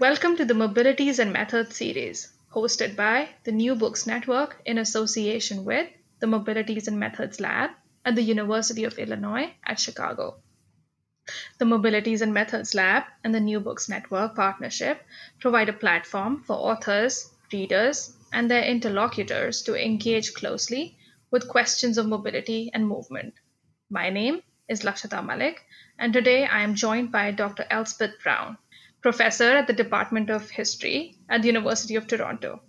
Welcome to the Mobilities and Methods series, hosted by the New Books Network in association with the Mobilities and Methods Lab at the University of Illinois at Chicago. The Mobilities and Methods Lab and the New Books Network partnership provide a platform for authors, readers, and their interlocutors to engage closely with questions of mobility and movement. My name is Lakshata Malik, and today I am joined by Dr. Elspeth Brown, professor at the Department of History at the University of Toronto.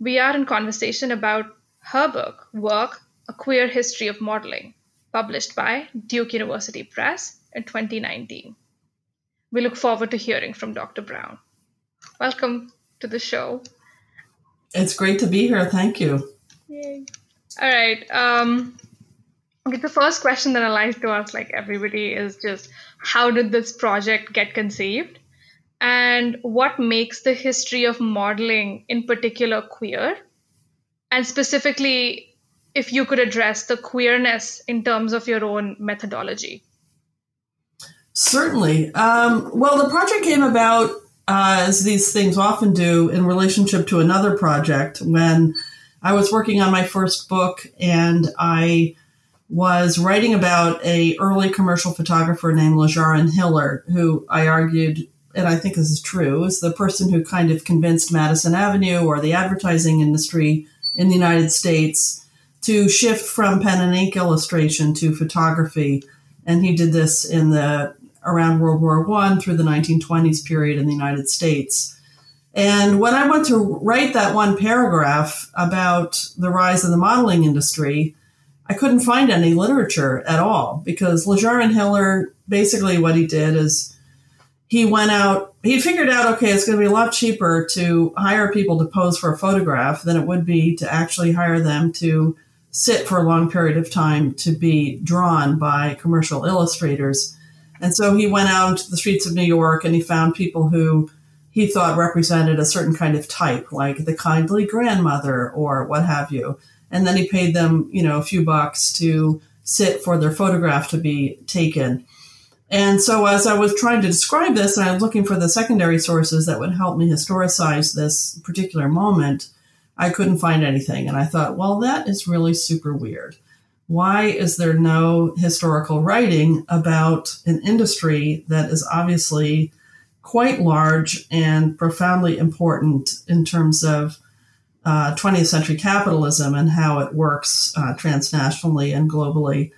We are in conversation about her book, Work A Queer History of Modeling, published by Duke University Press in 2019. We look forward to hearing from Dr. Brown. Welcome to the show. It's great to be here. Thank you. Yay. All right. Um, okay, the first question that I like to ask, like everybody, is just how did this project get conceived? And what makes the history of modeling in particular queer. And specifically if you could address the queerness in terms of your own methodology. Certainly. Um, well the project came about uh, as these things often do in relationship to another project. When i was working on my first book and i was writing about a early commercial photographer named Lejaren Hiller, who I argued and I think this is true, is the person who kind of convinced Madison Avenue or the advertising industry in the United States to shift from pen and ink illustration to photography. And he did this in the around World War One through the 1920s period in the United States. And when I went to write that one paragraph about the rise of the modeling industry, I couldn't find any literature at all because Lejaren Hiller basically what he did is he went out, he figured out, okay, it's going to be a lot cheaper to hire people to pose for a photograph than it would be to actually hire them to sit for a long period of time to be drawn by commercial illustrators. And so he went out to the streets of New York and he found people who he thought represented a certain kind of type, like the kindly grandmother or what have you. And then he paid them, you know, a few bucks to sit for their photograph to be taken. And so, as I was trying to describe this, and I was looking for the secondary sources that would help me historicize this particular moment, I couldn't find anything. And I thought, well, that is really super weird. Why is there no historical writing about an industry that is obviously quite large and profoundly important in terms of uh, 20th century capitalism and how it works uh, transnationally and globally?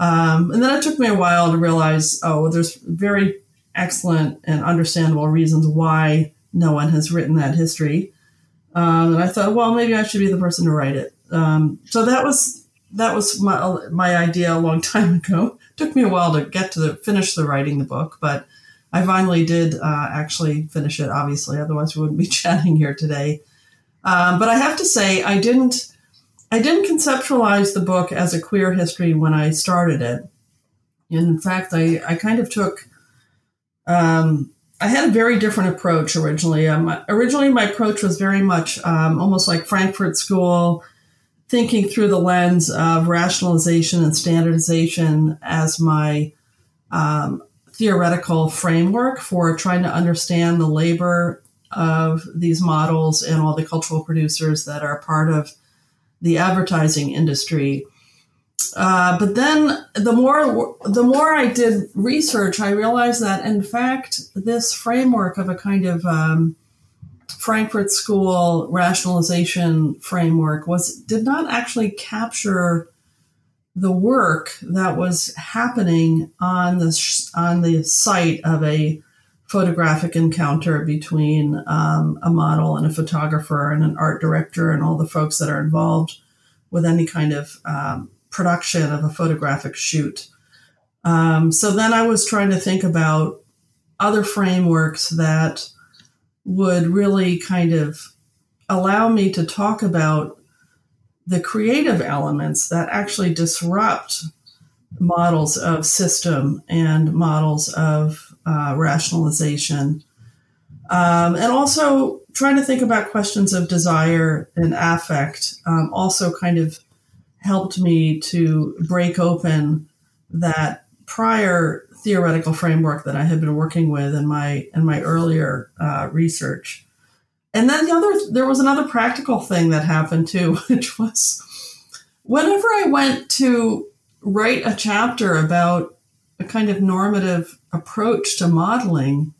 Um, and then it took me a while to realize, oh, there's very excellent and understandable reasons why no one has written that history. Um, and I thought, well, maybe I should be the person to write it. Um, so that was that was my my idea a long time ago. It took me a while to get to the finish the writing the book, but I finally did uh, actually finish it. Obviously, otherwise we wouldn't be chatting here today. Um, but I have to say, I didn't I didn't conceptualize the book as a queer history when I started it. in fact, I, I kind of took, um, I had a very different approach originally. Um, originally, my approach was very much um, almost like Frankfurt School, thinking through the lens of rationalization and standardization as my um, theoretical framework for trying to understand the labor of these models and all the cultural producers that are part of the advertising industry. Uh, but then the more the more I did research, I realized that in fact this framework of a kind of um, Frankfurt School rationalization framework was did not actually capture the work that was happening on the on the site of a photographic encounter between um, a model and a photographer and an art director and all the folks that are involved with any kind of um, production of a photographic shoot. Um, so then I was trying to think about other frameworks that would really kind of allow me to talk about the creative elements that actually disrupt models of system and models of uh, rationalization. Um, and also trying to think about questions of desire and affect um, also kind of helped me to break open that prior theoretical framework that I had been working with in my in my earlier uh, research. And then the other, there was another practical thing that happened too, which was whenever I went to write a chapter about a kind of normative approach to modeling,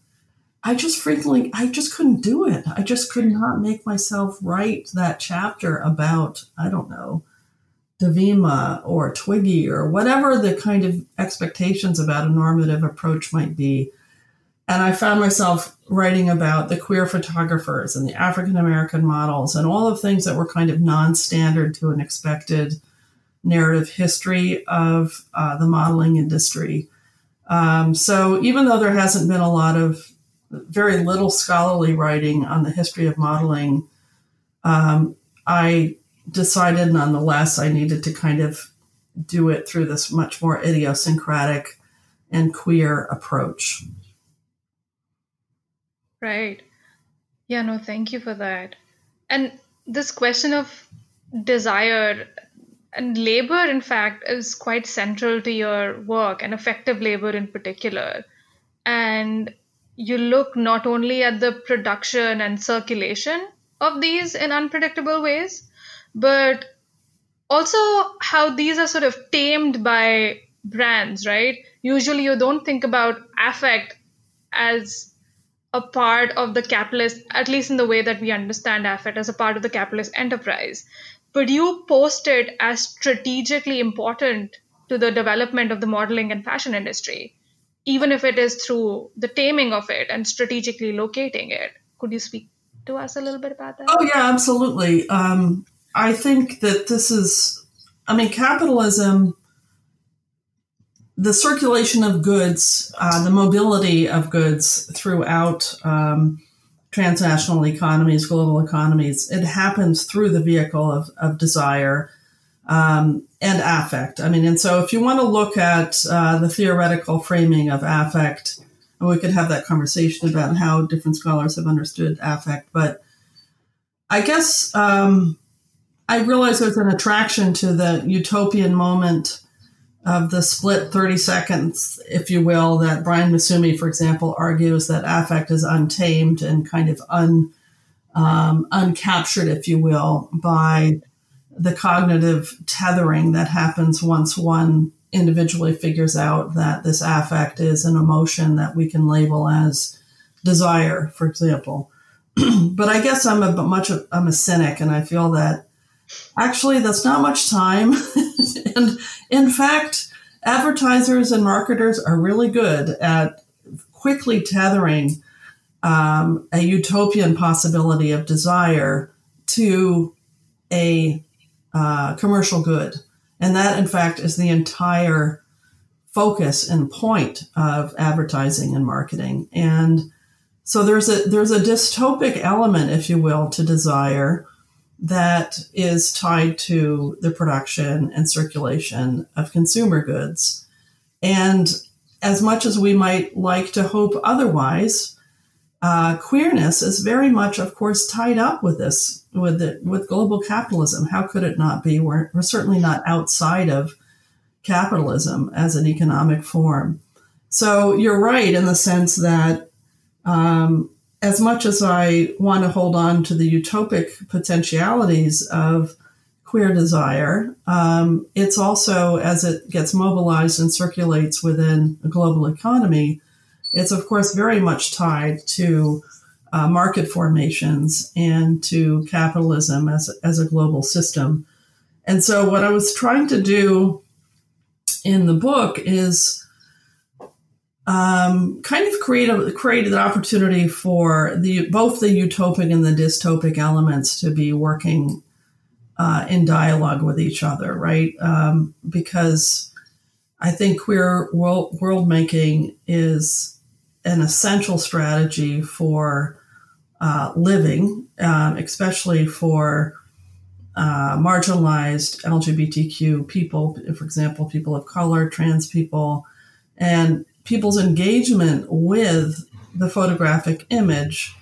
I just frequently, I just couldn't do it. I just could not make myself write that chapter about, I don't know, Dovima or Twiggy or whatever the kind of expectations about a normative approach might be. And I found myself writing about the queer photographers and the African American models and all of things that were kind of non standard to an expected narrative history of uh, the modeling industry. Um, so even though there hasn't been a lot of very little scholarly writing on the history of modeling, um, I decided nonetheless I needed to kind of do it through this much more idiosyncratic and queer approach. Right. Yeah, no, thank you for that. And this question of desire and labor, in fact, is quite central to your work and affective labor in particular. And you look not only at the production and circulation of these in unpredictable ways, but also how these are sort of tamed by brands, right? Usually you don't think about affect as a part of the capitalist, at least in the way that we understand affect as a part of the capitalist enterprise. But you post it as strategically important to the development of the modeling and fashion industry, even if it is through the taming of it and strategically locating it. Could you speak to us a little bit about that? Oh, yeah, absolutely. Um, I think that this is, I mean, capitalism the circulation of goods, uh, the mobility of goods throughout um, transnational economies, global economies, it happens through the vehicle of, of desire um, and affect. I mean, and so if you want to look at uh, the theoretical framing of affect, and we could have that conversation about how different scholars have understood affect, but I guess um, I realize there's an attraction to the utopian moment of the split 30 seconds, if you will, that Brian Massumi, for example, argues that affect is untamed and kind of un, um, uncaptured, if you will, by the cognitive tethering that happens once one individually figures out that this affect is an emotion that we can label as desire, for example. but I guess I'm a much of, I'm a cynic, and I feel that actually that's not much time and in fact, advertisers and marketers are really good at quickly tethering um, a utopian possibility of desire to a uh, commercial good. And that, in fact, is the entire focus and point of advertising and marketing. And so there's a there's a dystopic element, if you will, to desire that is tied to the production and circulation of consumer goods. And as much as we might like to hope otherwise, uh, queerness is very much, of course, tied up with this, with it, with global capitalism. How could it not be? We're, we're certainly not outside of capitalism as an economic form. So you're right in the sense that um, as much as I want to hold on to the utopic potentialities of queer desire, um, it's also as it gets mobilized and circulates within a global economy it's, of course, very much tied to uh, market formations and to capitalism as, as a global system. And so, what I was trying to do in the book is um, kind of create a, create an opportunity for the both the utopic and the dystopic elements to be working uh, in dialogue with each other, right? Um, because I think queer world, world making is an essential strategy for uh, living, um, especially for uh, marginalized LGBTQ people, for example, people of color, trans people, and people's engagement with the photographic image.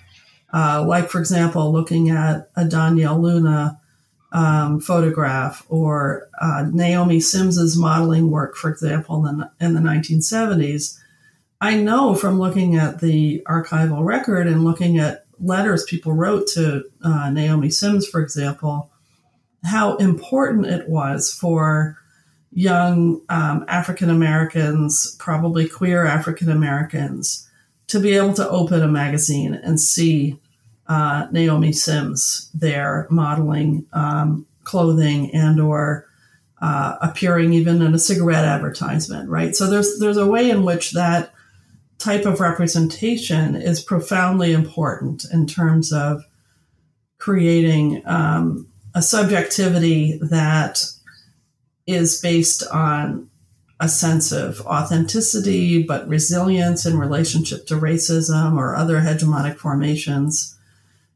Uh, like, for example, looking at a Donyale Luna um, photograph or uh, Naomi Sims's modeling work, for example, in the, in the 1970s I know from looking at the archival record and looking at letters people wrote to uh, Naomi Sims, for example, how important it was for young um, African Americans, probably queer African Americans, to be able to open a magazine and see uh, Naomi Sims there modeling um, clothing and or uh, appearing even in a cigarette advertisement, right? So there's there's a way in which that type of representation is profoundly important in terms of creating um, a subjectivity that is based on a sense of authenticity, but resilience in relationship to racism or other hegemonic formations.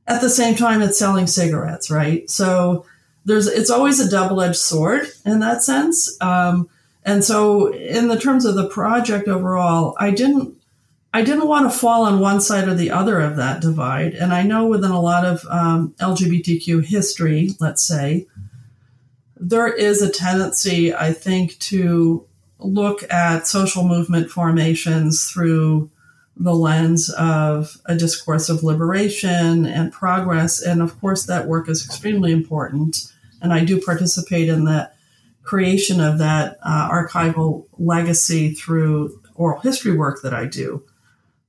At the same time, it's selling cigarettes, right? So there's it's always a double edged sword in that sense. Um, and so, in the terms of the project overall, I didn't I didn't want to fall on one side or the other of that divide. And I know within a lot of um, LGBTQ history, let's say, there is a tendency, I think, to look at social movement formations through the lens of a discourse of liberation and progress. And of course, that work is extremely important. And I do participate in the creation of that uh, archival legacy through oral history work that I do.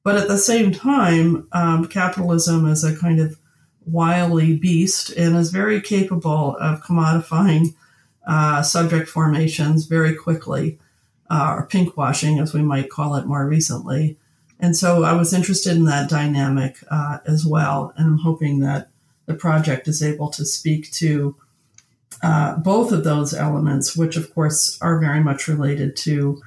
But at the same time, um, capitalism is a kind of wily beast and is very capable of commodifying uh, subject formations very quickly, uh, or pinkwashing, as we might call it more recently. And so I was interested in that dynamic uh, as well. And I'm hoping that the project is able to speak to uh, both of those elements, which of course are very much related to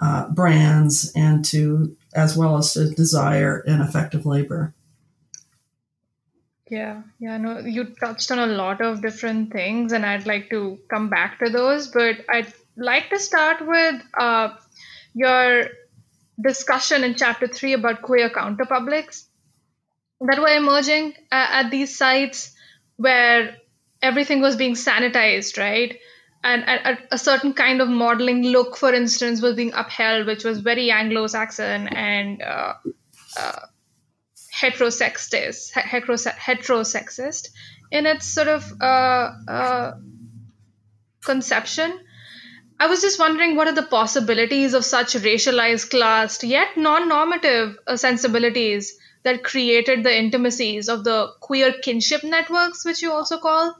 uh, brands and to as well as to desire and affective labor. Yeah, yeah, no, you touched on a lot of different things, and I'd like to come back to those, but I'd like to start with uh, your discussion in chapter three about queer counterpublics that were emerging uh, at these sites where everything was being sanitized, right? and a, a, certain kind of modeling look, for instance, was being upheld, which was very Anglo-Saxon and uh, uh, heterosexist, heterosexist in its sort of uh, uh, conception. I was just wondering what are the possibilities of such racialized, classed, yet non-normative uh, sensibilities that created the intimacies of the queer kinship networks, which you also call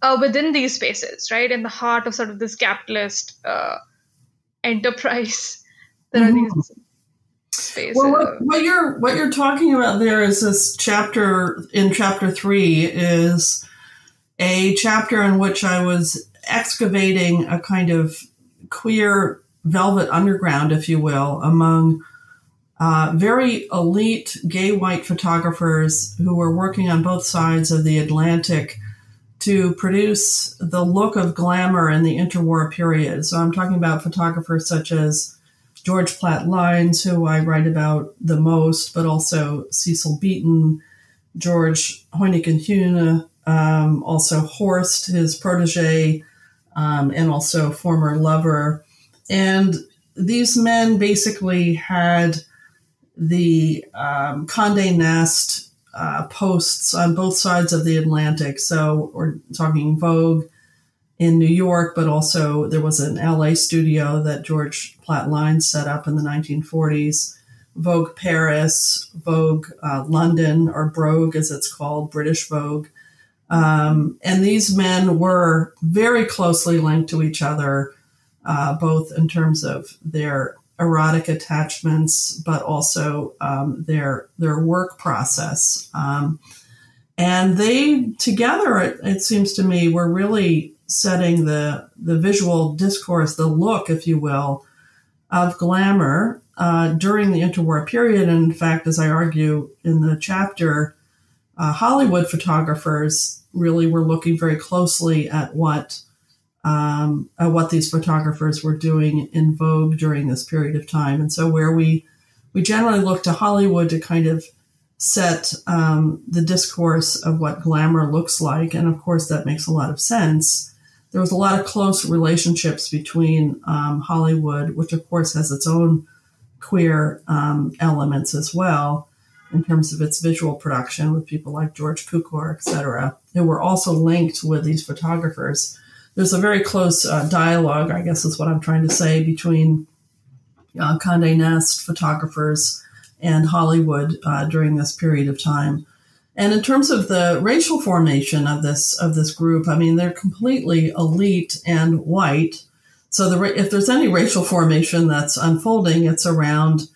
uh, within these spaces, right, in the heart of sort of this capitalist uh, enterprise. There mm-hmm. are these Well, what, what, you're what you're talking about there is this chapter in chapter three is a chapter in which I was excavating a kind of queer velvet underground, if you will, among uh, very elite gay white photographers who were working on both sides of the Atlantic to produce the look of glamour in the interwar period. So I'm talking about photographers such as George Platt Lynes, who I write about the most, but also Cecil Beaton, George Hoyningen-Huene, um, also Horst, his protege, um, and also former lover. And these men basically had the um, Condé Nast uh, posts on both sides of the Atlantic. So we're talking Vogue in New York, but also there was an LA studio that George Platt Lynes set up in the 1940s. Vogue Paris, Vogue uh, London, or Brogue as it's called, British Vogue. Um, and these men were very closely linked to each other, uh, both in terms of their erotic attachments, but also um, their their work process. Um, and they together, it, it, seems to me, were really setting the the visual discourse, the look, if you will, of glamour uh, during the interwar period. And in fact, as I argue in the chapter, uh, Hollywood photographers really were looking very closely at what um, at what these photographers were doing in Vogue during this period of time. And so, where we we generally look to Hollywood to kind of set um, the discourse of what glamour looks like, and of course that makes a lot of sense. There was a lot of close relationships between um, Hollywood, which of course has its own queer um, elements as well in terms of its visual production with people like George Cukor, et cetera, who were also linked with these photographers. There's a very close uh, dialogue, I guess is what I'm trying to say, between uh, Condé Nast photographers and Hollywood uh, during this period of time. And in terms of the racial formation of this of this group, I mean, they're completely elite and white. So the, if there's any racial formation that's unfolding, it's around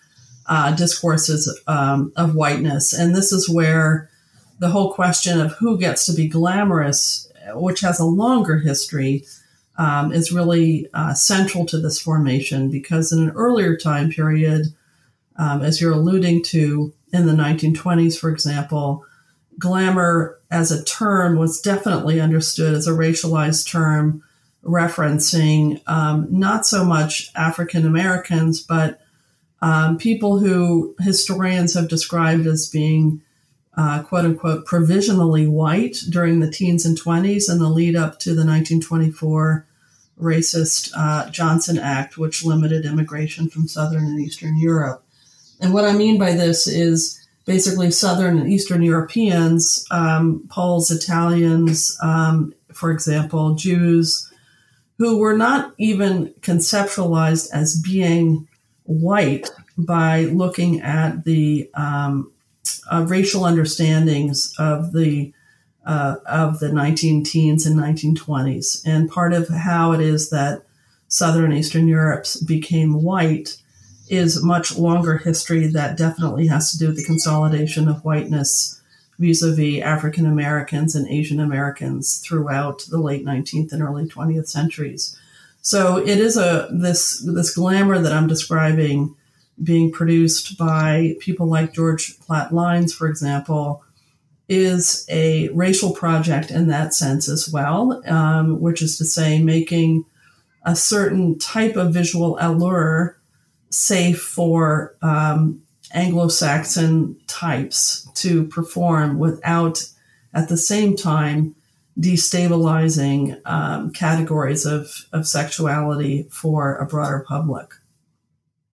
uh, discourses um, of whiteness. And this is where the whole question of who gets to be glamorous, which has a longer history, um, is really uh, central to this formation because in an earlier time period, um, as you're alluding to in the 1920s, for example, glamour as a term was definitely understood as a racialized term referencing um, not so much African Americans, but um, people who historians have described as being uh, quote unquote provisionally white during the teens and 20s and the lead up to the 1924 racist uh, Johnson Act, which limited immigration from Southern and Eastern Europe. And what I mean by this is basically Southern and Eastern Europeans, um, Poles, Italians, um, for example, Jews, who were not even conceptualized as being white by looking at the um, uh, racial understandings of the uh, of the 19 teens and 1920s, and part of how it is that Southern and Eastern Europe became white is much longer history that definitely has to do with the consolidation of whiteness vis-a-vis African Americans and Asian Americans throughout the late 19th and early 20th centuries. So it is a this this glamour that I'm describing being produced by people like George Platt Lynes, for example, is a racial project in that sense as well, um, which is to say, making a certain type of visual allure safe for um, Anglo Saxon types to perform without, at the same time, destabilizing um, categories of, of sexuality for a broader public.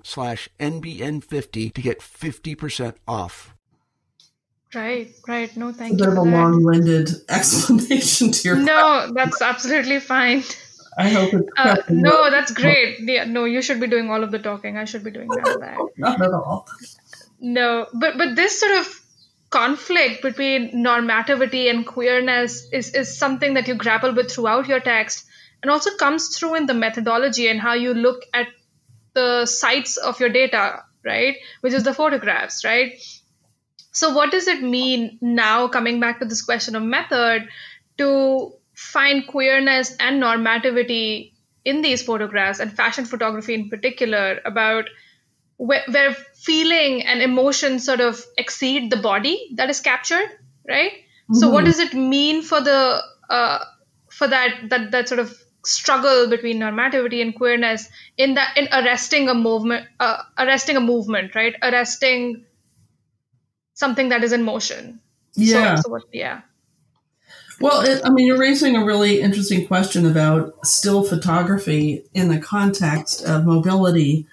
com slash NBN50 to get 50% off. Right, right. No, thank a you. bit of a long-winded explanation to your No, that's absolutely fine. I hope it's Uh, no, that's great. Yeah, no, you should be doing all of the talking. I should be doing none of that. Not at all. No, but but this sort of conflict between normativity and queerness is is something that you grapple with throughout your text, and also comes through in the methodology and how you look at the sites of your data, right? Which is the photographs, right? So, what does it mean now, coming back to this question of method, to find queerness and normativity in these photographs and fashion photography in particular about where, where feeling and emotion sort of exceed the body that is captured, right? So, what does it mean for the uh, for that that that sort of struggle between normativity and queerness in that in arresting a movement, uh, arresting a movement, right? Arresting something that is in motion. Yeah. So, so what, yeah. Well, it, I mean, you're raising a really interesting question about still photography in the context of mobility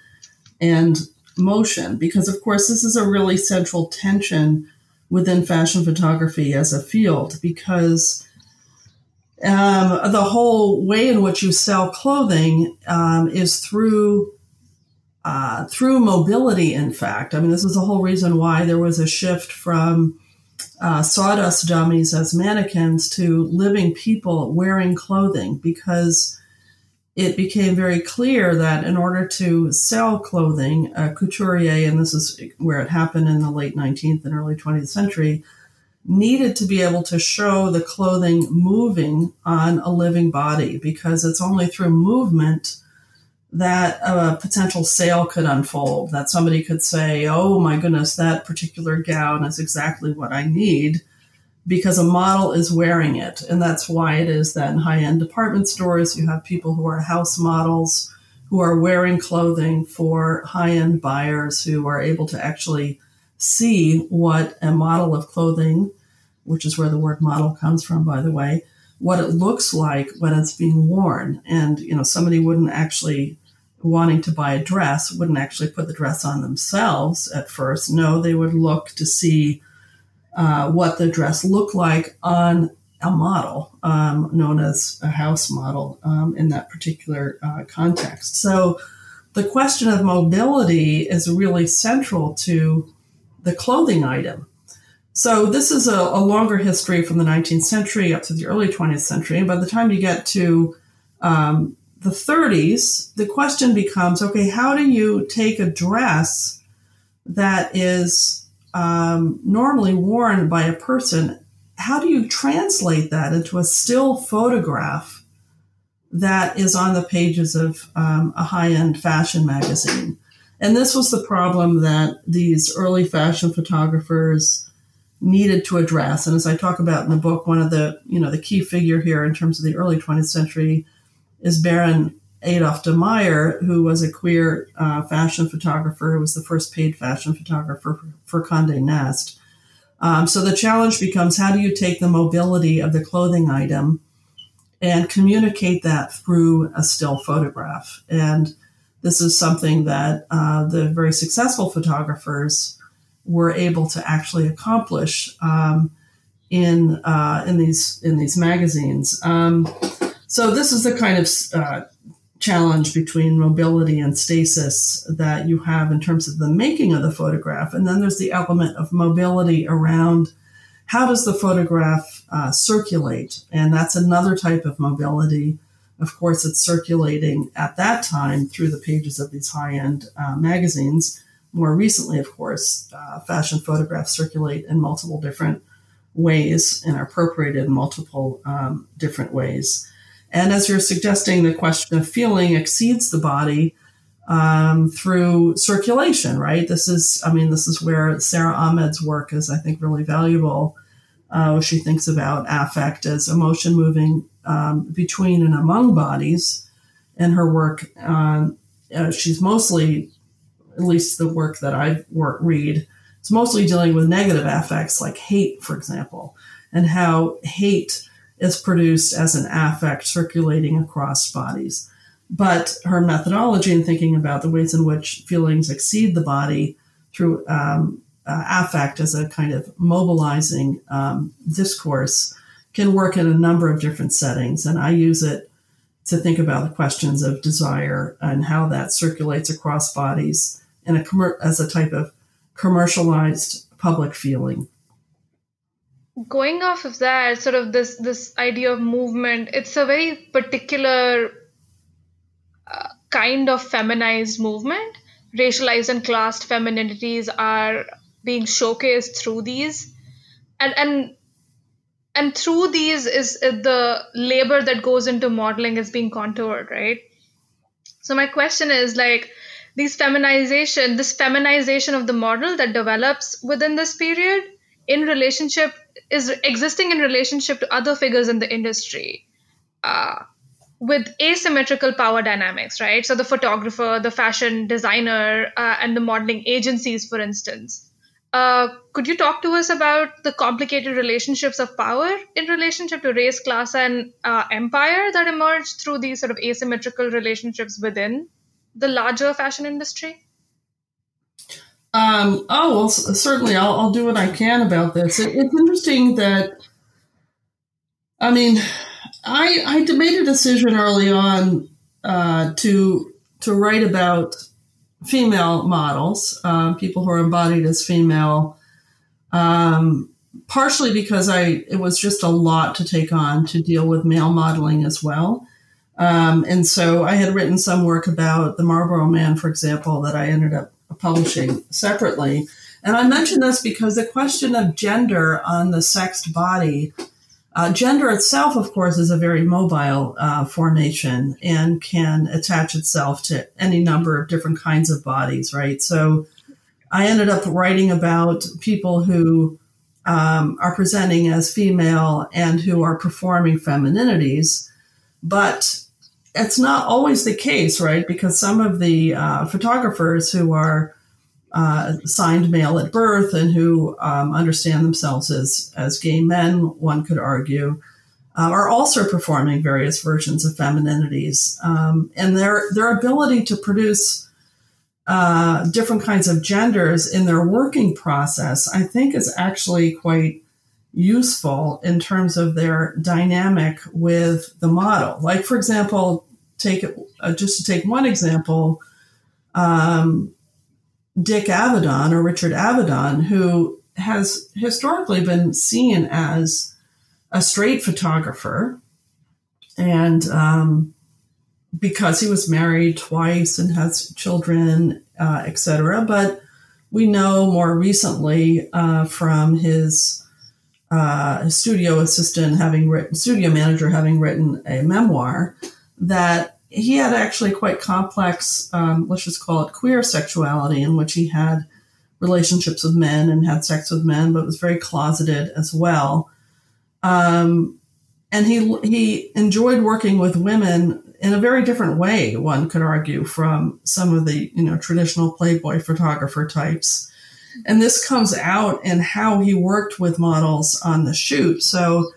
and motion, because, of course, this is a really central tension within fashion photography as a field, because um, the whole way in which you sell clothing um, is through uh, through mobility. In fact, I mean, this is the whole reason why there was a shift from uh, sawdust dummies as mannequins to living people wearing clothing because it became very clear that in order to sell clothing, a couturier, and this is where it happened in the late 19th and early 20th century, needed to be able to show the clothing moving on a living body because it's only through movement that a potential sale could unfold, that somebody could say, oh my goodness, that particular gown is exactly what I need because a model is wearing it. And that's why it is that in high end department stores, you have people who are house models who are wearing clothing for high end buyers who are able to actually see what a model of clothing, which is where the word model comes from, by the way, what it looks like when it's being worn. And, you know, somebody wouldn't actually wanting to buy a dress wouldn't actually put the dress on themselves at first. No, they would look to see uh, what the dress looked like on a model um, known as a house model um, in that particular uh, context. So the question of mobility is really central to the clothing item. So this is a, a, longer history from the 19th century up to the early 20th century. And by the time you get to um, the 30s, the question becomes okay, how do you take a dress that is um, normally worn by a person? How do you translate that into a still photograph that is on the pages of um, a high end fashion magazine? And this was the problem that these early fashion photographers needed to address. And as I talk about in the book, one of the, you know, the key figure here in terms of the early 20th century is Baron Adolf de Meyer, who was a queer uh, fashion photographer, who was the first paid fashion photographer for, for Condé Nast. Um, so the challenge becomes how do you take the mobility of the clothing item and communicate that through a still photograph? And this is something that uh, the very successful photographers were able to actually accomplish um, in uh, in these in these magazines. Um, so this is the kind of uh, challenge between mobility and stasis that you have in terms of the making of the photograph, and then there's the element of mobility around how does the photograph uh, circulate, and that's another type of mobility. Of course, it's circulating at that time through the pages of these high end uh, magazines. More recently, of course, uh, fashion photographs circulate in multiple different ways and are appropriated in multiple um, different ways. And as you're suggesting, the question of feeling exceeds the body um, through circulation, right? This is, I mean, this is where Sara Ahmed's work is, I think, really valuable. Uh, she thinks about affect as emotion moving um, between and among bodies. And her work, um, uh, she's mostly, at least the work that I work, read, it's mostly dealing with negative affects like hate, for example, and how hate is produced as an affect circulating across bodies. but her methodology in thinking about the ways in which feelings exceed the body through um, uh, affect as a kind of mobilizing um, discourse can work in a number of different settings. And I use it to think about the questions of desire and how that circulates across bodies in a com- as a type of commercialized public feeling. Going off of that, sort of this this idea of movement, it's a very particular uh, kind of feminized movement. Racialized and classed femininities are being showcased through these, and and and through these is the labor that goes into modeling is being contoured, right? So my question is like these feminization, this feminization of the model that develops within this period in relationship is existing in relationship to other figures in the industry. Uh, with asymmetrical power dynamics, right? So the photographer, the fashion designer, uh, and the modeling agencies, for instance. Uh, could you talk to us about the complicated relationships of power in relationship to race, class, and uh, empire that emerge through these sort of asymmetrical relationships within the larger fashion industry? Um, oh, well, certainly I'll, I'll, do what I can about this. It, it's interesting that, I mean, I, I made a decision early on uh, to to write about female models, uh, people who are embodied as female, um, partially because I it was just a lot to take on to deal with male modeling as well. Um, and so I had written some work about the Marlboro Man, for example, that I ended up publishing separately. And I mention this because the question of gender on the sexed body, uh, gender itself, of course, is a very mobile uh, formation and can attach itself to any number of different kinds of bodies, right? So I ended up writing about people who um, are presenting as female and who are performing femininities, but it's not always the case, right? Because some of the uh, photographers who are uh, signed male at birth and who um, understand themselves as as gay men, one could argue, uh, are also performing various versions of femininities, um, and their their ability to produce uh, different kinds of genders in their working process, I think, is actually quite useful in terms of their dynamic with the model. Like, for example, take uh, just to take one example, um, Dick Avedon or Richard Avedon, who has historically been seen as a straight photographer, and um, because he was married twice and has children, uh, etc. But we know more recently uh, from his uh, studio assistant having written, studio manager having written a memoir that he had actually quite complex, um, let's just call it queer sexuality, in which he had relationships with men and had sex with men, but was very closeted as well. Um, and he he enjoyed working with women in a very different way. One could argue from some of the you know traditional Playboy photographer types, and this comes out in how he worked with models on the shoot. So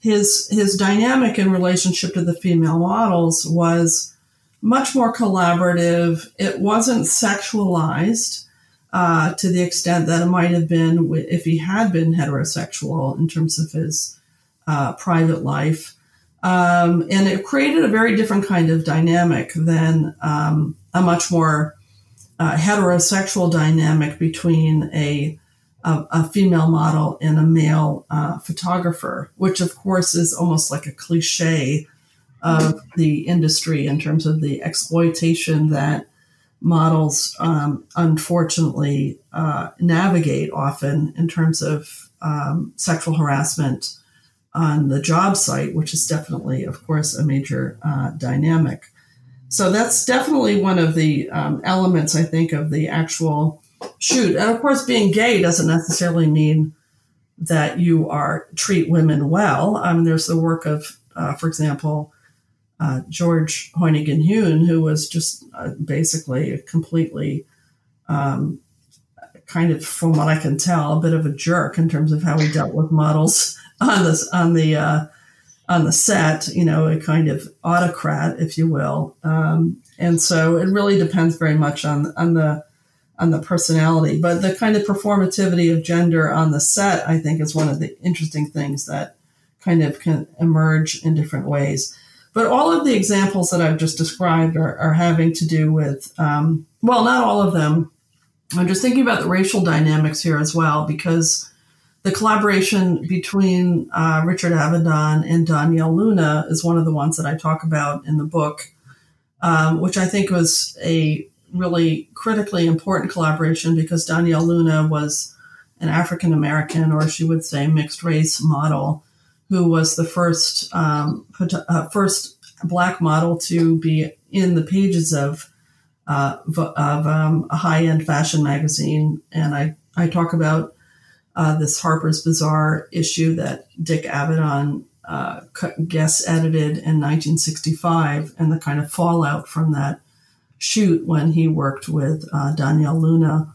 his his dynamic in relationship to the female models was much more collaborative. It wasn't sexualized uh, to the extent that it might have been if he had been heterosexual in terms of his uh, private life. Um, and it created a very different kind of dynamic than um, a much more uh, heterosexual dynamic between a a, a female model and a male uh, photographer, which of course is almost like a cliche of the industry in terms of the exploitation that models um, unfortunately uh, navigate often in terms of um, sexual harassment on the job site, which is definitely, of course, a major uh, dynamic. So that's definitely one of the um, elements, I think, of the actual shoot. And of course, being gay doesn't necessarily mean that you are treat women well. Um, there's the work of, uh, for example, uh, George Hoyningen Huene, who was just uh, basically completely, um, kind of, from what I can tell, a bit of a jerk in terms of how he dealt with models on this on the uh, on the set, you know, a kind of autocrat, if you will. Um, and so it really depends very much on on the on the personality. But the kind of performativity of gender on the set, I think, is one of the interesting things that kind of can emerge in different ways. But all of the examples that I've just described are, are having to do with, um, well, not all of them. I'm just thinking about the racial dynamics here as well, because the collaboration between uh, Richard Avedon and Donyale Luna is one of the ones that I talk about in the book, um, which I think was a really critically important collaboration because Donyale Luna was an African American, or she would say mixed race model, who was the first um, uh, first black model to be in the pages of uh, of um, a high end fashion magazine, and I I talk about uh, this Harper's Bazaar issue that Dick Avedon uh, guest edited in 1965, and the kind of fallout from that shoot when he worked with uh, Donyale Luna.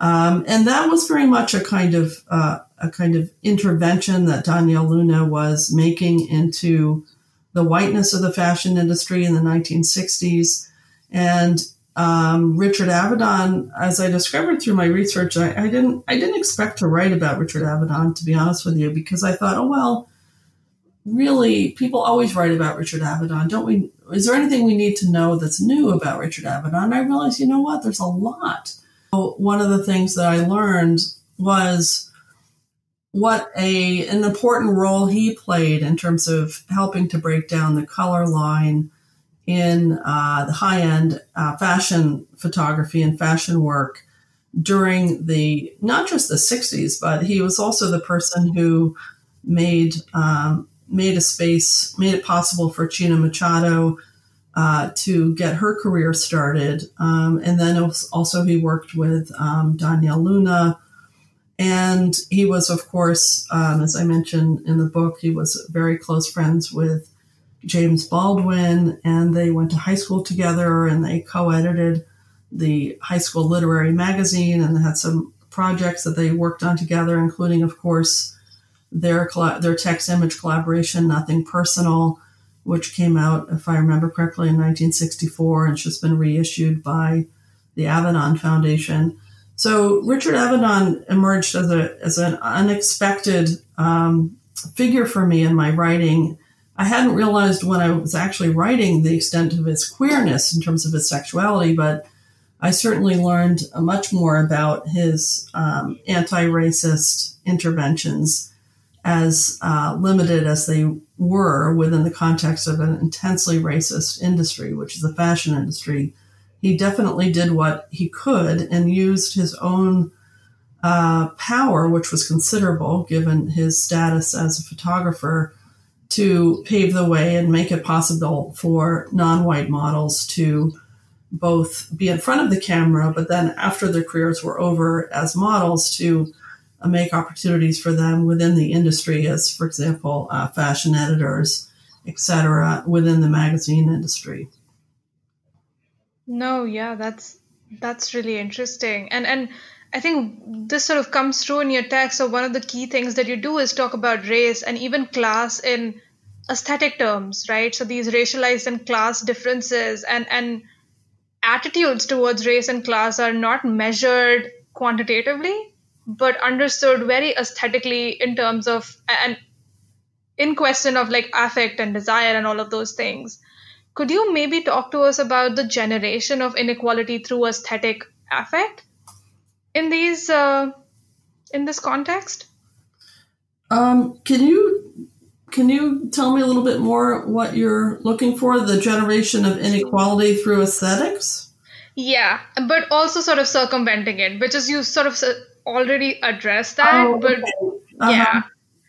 Um, and that was very much a kind of uh, a kind of intervention that Donyale Luna was making into the whiteness of the fashion industry in the 1960s. And um, Richard Avedon, as I discovered through my research, I, I, didn't I didn't expect to write about Richard Avedon, to be honest with you, because I thought, oh well, really, people always write about Richard Avedon, don't we? Is there anything we need to know that's new about Richard Avedon? And I realized, you know what? There's a lot. So one of the things that I learned was what a an important role he played in terms of helping to break down the color line in uh, the high end uh, fashion photography and fashion work during the not just the 60s, but he was also the person who made um, made a space, made it possible for China Machado uh, to get her career started. Um, and then also he worked with um, Donyale Luna. And he was, of course, um, as I mentioned in the book, he was very close friends with James Baldwin, and they went to high school together and they co edited the high school literary magazine and had some projects that they worked on together, including, of course, their their text image collaboration, Nothing Personal, which came out, if I remember correctly, in 1964 and just been reissued by the Avedon Foundation. So Richard Avedon emerged as a as an unexpected um, figure for me in my writing. I hadn't realized when I was actually writing the extent of his queerness in terms of his sexuality, but I certainly learned much more about his um, anti-racist interventions as uh, limited as they were within the context of an intensely racist industry, which is the fashion industry, he definitely did what he could and used his own uh, power, which was considerable given his status as a photographer, to pave the way and make it possible for non white models to both be in front of the camera, but then after their careers were over as models, to uh, make opportunities for them within the industry, as for example, uh, fashion editors, etc., within the magazine industry. No, yeah, that's that's really interesting, and and I think this sort of comes through in your text. So one of the key things that you do is talk about race and even class in aesthetic terms, right? So these racialized and class differences and and attitudes towards race and class are not measured quantitatively but understood very aesthetically in terms of and in question of like affect and desire and all of those things. Could you maybe talk to us about the generation of inequality through aesthetic affect in these uh, in this context? Um, can you can you tell me a little bit more what you're looking for? The generation of inequality through aesthetics. Yeah, but also sort of circumventing it, which is you sort of already addressed that, oh, but uh-huh. yeah,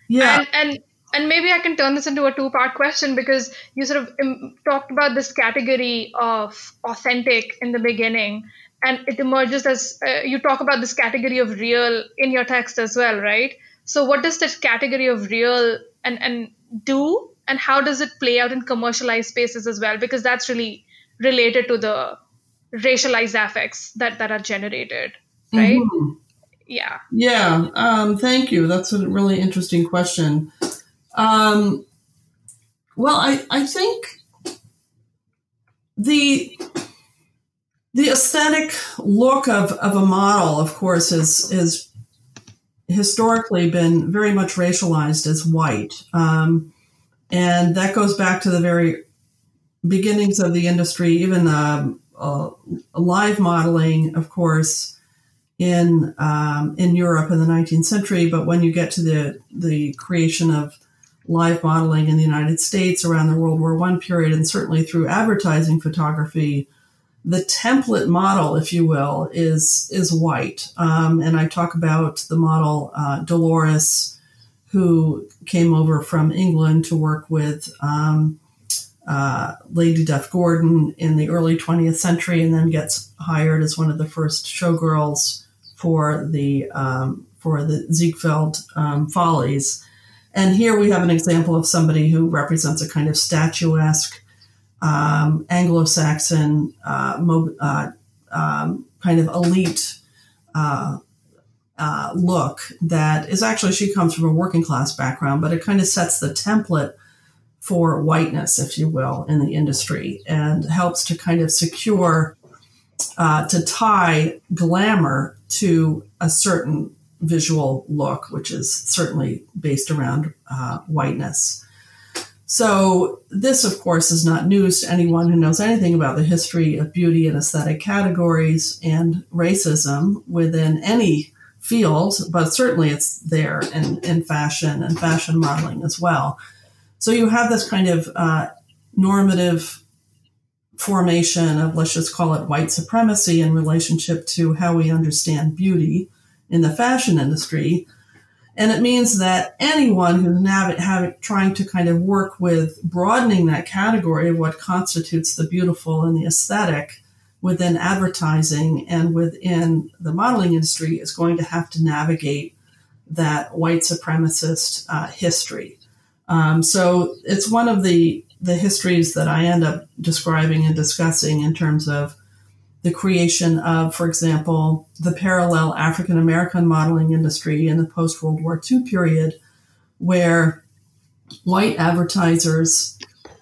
yeah, and, and and maybe I can turn this into a two part question because you sort of um, talked about this category of authentic in the beginning, and it emerges as uh, you talk about this category of real in your text as well, right? So, what does this category of real and and do, and how does it play out in commercialized spaces as well? Because that's really related to the racialized affects that that are generated, right? Mm-hmm yeah yeah um, thank you that's a really interesting question um, Well, I, I think the the aesthetic look of, of a model, of course, is is historically been very much racialized as white. Um, and that goes back to the very beginnings of the industry, even uh, uh, live modeling, of course, in um, in Europe in the 19th century. But when you get to the the creation of live modeling in the United States around the World War One period, and certainly through advertising photography, the template model, if you will, is is white. Um, and I talk about the model uh, Dolores, who came over from England to work with um, uh, Lady Duff Gordon in the early 20th century, and then gets hired as one of the first showgirls for the um, for the Ziegfeld um, Follies. And here we have an example of somebody who represents a kind of statuesque um, Anglo-Saxon uh, mo- uh, um, kind of elite uh, uh, look that is actually she comes from a working class background, but it kind of sets the template for whiteness, if you will, in the industry, and helps to kind of secure uh, to tie glamour to a certain visual look, which is certainly based around uh, whiteness. So, this, of course, is not news to anyone who knows anything about the history of beauty and aesthetic categories and racism within any field, but certainly it's there in, in fashion and fashion modeling as well. So, you have this kind of uh, normative formation of, let's just call it white supremacy in relationship to how we understand beauty in the fashion industry and it means that anyone who's have, trying to kind of work with broadening that category of what constitutes the beautiful and the aesthetic within advertising and within the modeling industry is going to have to navigate that white supremacist uh, history. Um, so it's one of the the histories that I end up describing and discussing in terms of the creation of, for example, the parallel African American modeling industry in the post World War II period, where white advertisers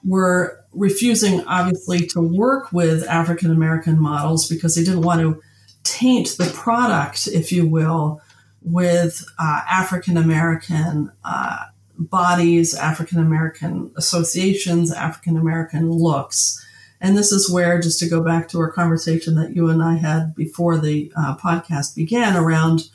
were refusing, obviously, to work with African American models because they didn't want to taint the product, if you will, with uh, African American uh, bodies, African American associations, African American looks. And this is where, just to go back to our conversation that you and I had before the uh, podcast began around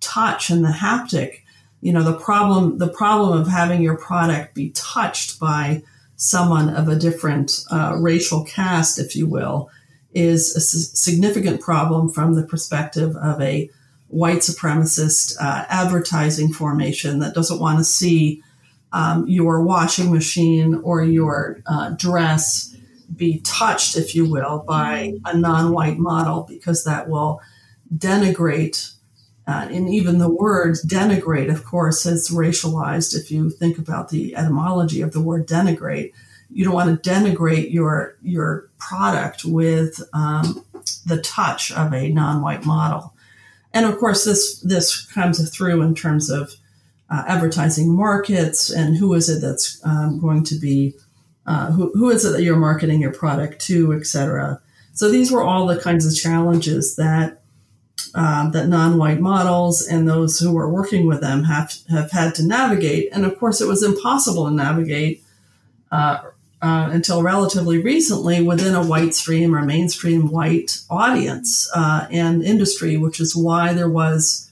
touch and the haptic, you know, the problem, the problem of having your product be touched by someone of a different uh, racial caste, if you will, is a significant problem from the perspective of a white supremacist uh, advertising formation that doesn't want to see um, your washing machine or your uh, dress be touched, if you will, by a non white model because that will denigrate. Uh, and even the word denigrate, of course, is racialized. If you think about the etymology of the word denigrate, you don't want to denigrate your your product with um, the touch of a non-white model. And of course, this this comes through in terms of uh, advertising markets and who is it that's um, going to be uh, who, who is it that you're marketing your product to, et cetera. So these were all the kinds of challenges that um, that non-white models and those who were working with them have have had to navigate. And of course, it was impossible to navigate uh, uh, until relatively recently within a white stream or mainstream white audience uh, and industry, which is why there was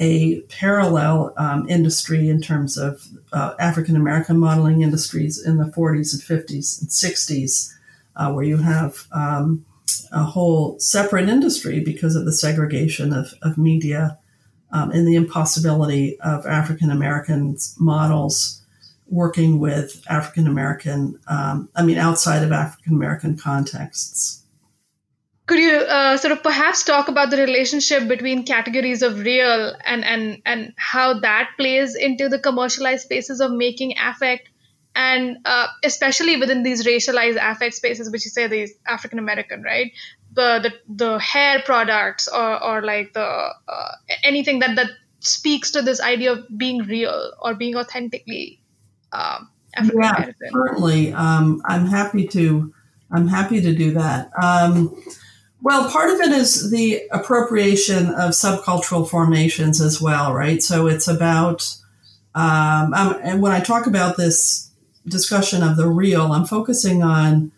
a parallel um, industry in terms of uh, African American modeling industries in the 40s and 50s and 60s, uh, where you have um, a whole separate industry because of the segregation of, of media um, and the impossibility of African American models working with African American, um, I mean, outside of African American contexts. Could you uh, sort of perhaps talk about the relationship between categories of real and, and, and how that plays into the commercialized spaces of making affect? And uh, especially within these racialized affect spaces, which you say these African American, right? The, the the hair products or, or like the uh, anything that that speaks to this idea of being real or being authentically um, African Yeah, certainly. Um, I'm happy to. I'm happy to do that. Um, well, part of it is the appropriation of subcultural formations as well, right? So it's about, um, um, and when I talk about this discussion of the real, I'm focusing on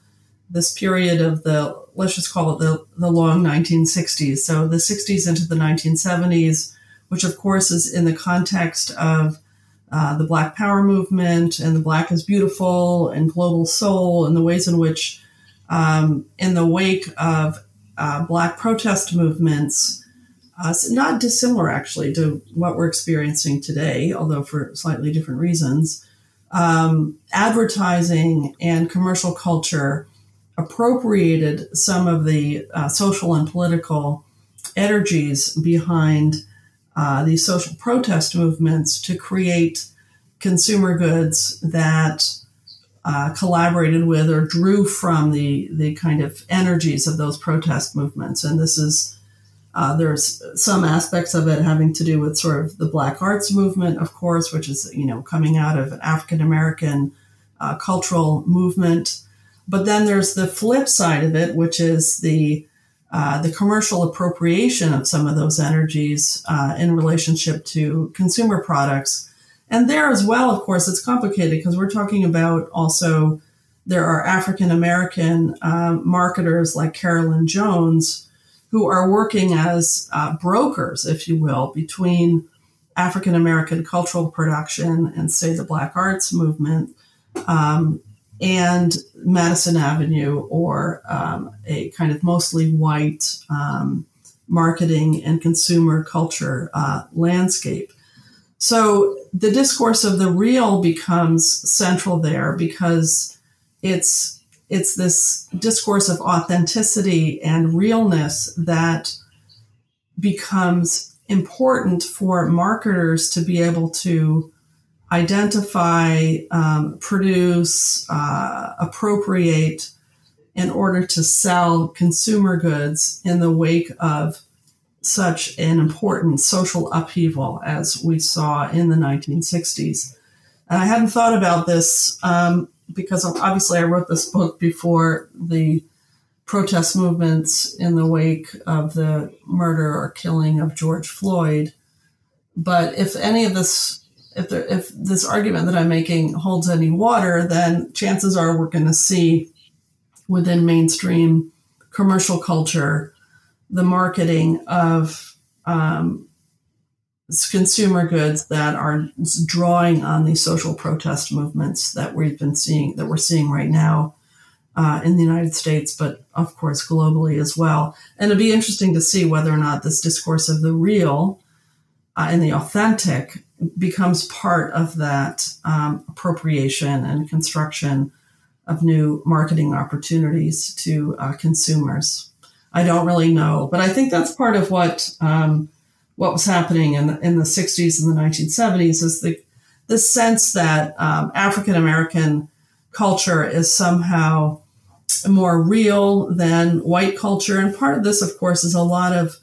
this period of the, let's just call it the, the long 1960s. So the 60s into the 1970s, which of course is in the context of uh, the Black Power movement and the Black is Beautiful and Global Soul and the ways in which, um, in the wake of uh, Black protest movements, uh, not dissimilar actually to what we're experiencing today, although for slightly different reasons, um, advertising and commercial culture appropriated some of the uh, social and political energies behind uh, these social protest movements to create consumer goods that uh, collaborated with or drew from the the kind of energies of those protest movements. And this is uh, there's some aspects of it having to do with sort of the Black Arts movement, of course, which is you know coming out of an African American uh, cultural movement. But then there's the flip side of it, which is the uh, the commercial appropriation of some of those energies uh, in relationship to consumer products. And there as well, of course, it's complicated because we're talking about also there are African American um, marketers like Carolyn Jones who are working as uh, brokers, if you will, between African American cultural production and, say, the Black Arts movement. Um, and Madison Avenue or um, a kind of mostly white um, marketing and consumer culture uh, landscape. So the discourse of the real becomes central there because it's it's this discourse of authenticity and realness that becomes important for marketers to be able to identify, um, produce, uh, appropriate in order to sell consumer goods in the wake of such an important social upheaval as we saw in the 1960s. And I hadn't thought about this um, because obviously I wrote this book before the protest movements in the wake of the murder or killing of George Floyd. But if any of this if there, if this argument that I'm making holds any water, then chances are we're going to see within mainstream commercial culture the marketing of um, consumer goods that are drawing on these social protest movements that we've been seeing that we're seeing right now uh, in the United States, but of course globally as well. And it'd be interesting to see whether or not this discourse of the real uh, and the authentic becomes part of that um, appropriation and construction of new marketing opportunities to uh, consumers. I don't really know, but I think that's part of what um, what was happening in the, in the 60s and the 1970s is the the sense that um, African American culture is somehow more real than white culture, and part of this, of course, is a lot of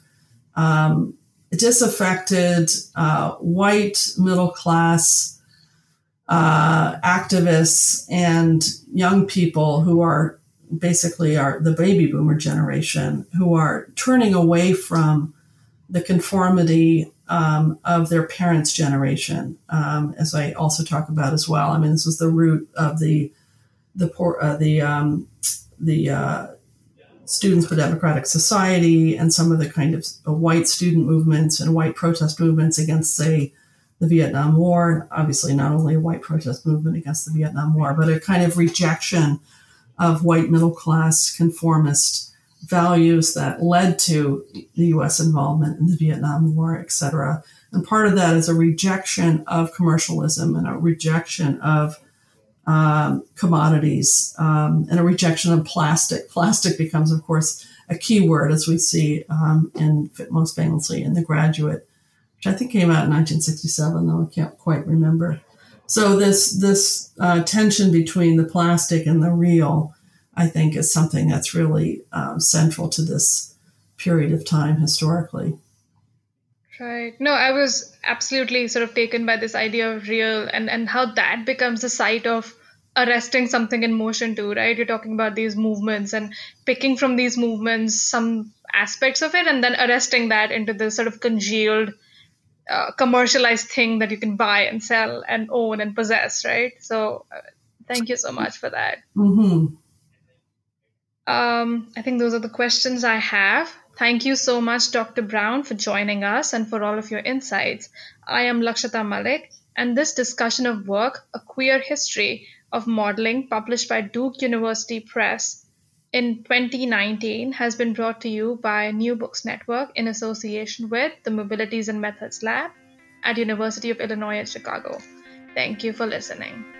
um, disaffected uh, white middle class uh, activists and young people who are basically are the baby boomer generation who are turning away from the conformity um, of their parents' generation, um, as I also talk about as well. I mean, this was the root of the the poor uh, the um, the uh, Students for Democratic Society and some of the kind of white student movements and white protest movements against, say, the Vietnam War. Obviously, not only a white protest movement against the Vietnam War, but a kind of rejection of white middle class conformist values that led to the U.S. involvement in the Vietnam War, et cetera. And part of that is a rejection of commercialism and a rejection of um, commodities um, and a rejection of plastic. Plastic becomes, of course, a key word as we see um, in most famously in The Graduate, which I think came out in 1967, though I can't quite remember. So this this uh, tension between the plastic and the real, I think, is something that's really um, central to this period of time historically. Right. No, I was absolutely sort of taken by this idea of real and, and how that becomes the site of arresting something in motion too, right? You're talking about these movements and picking from these movements some aspects of it and then arresting that into this sort of congealed, uh, commercialized thing that you can buy and sell and own and possess, right? So, uh, thank you so much for that. Mm-hmm. Um, I think those are the questions I have. Thank you so much, Dr. Brown, for joining us and for all of your insights. I am Lakshata Malik, and this discussion of work, A Queer History of Modeling, published by Duke University Press in 2019, has been brought to you by New Books Network in association with the Mobilities and Methods Lab at University of Illinois at Chicago. Thank you for listening.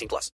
18 plus.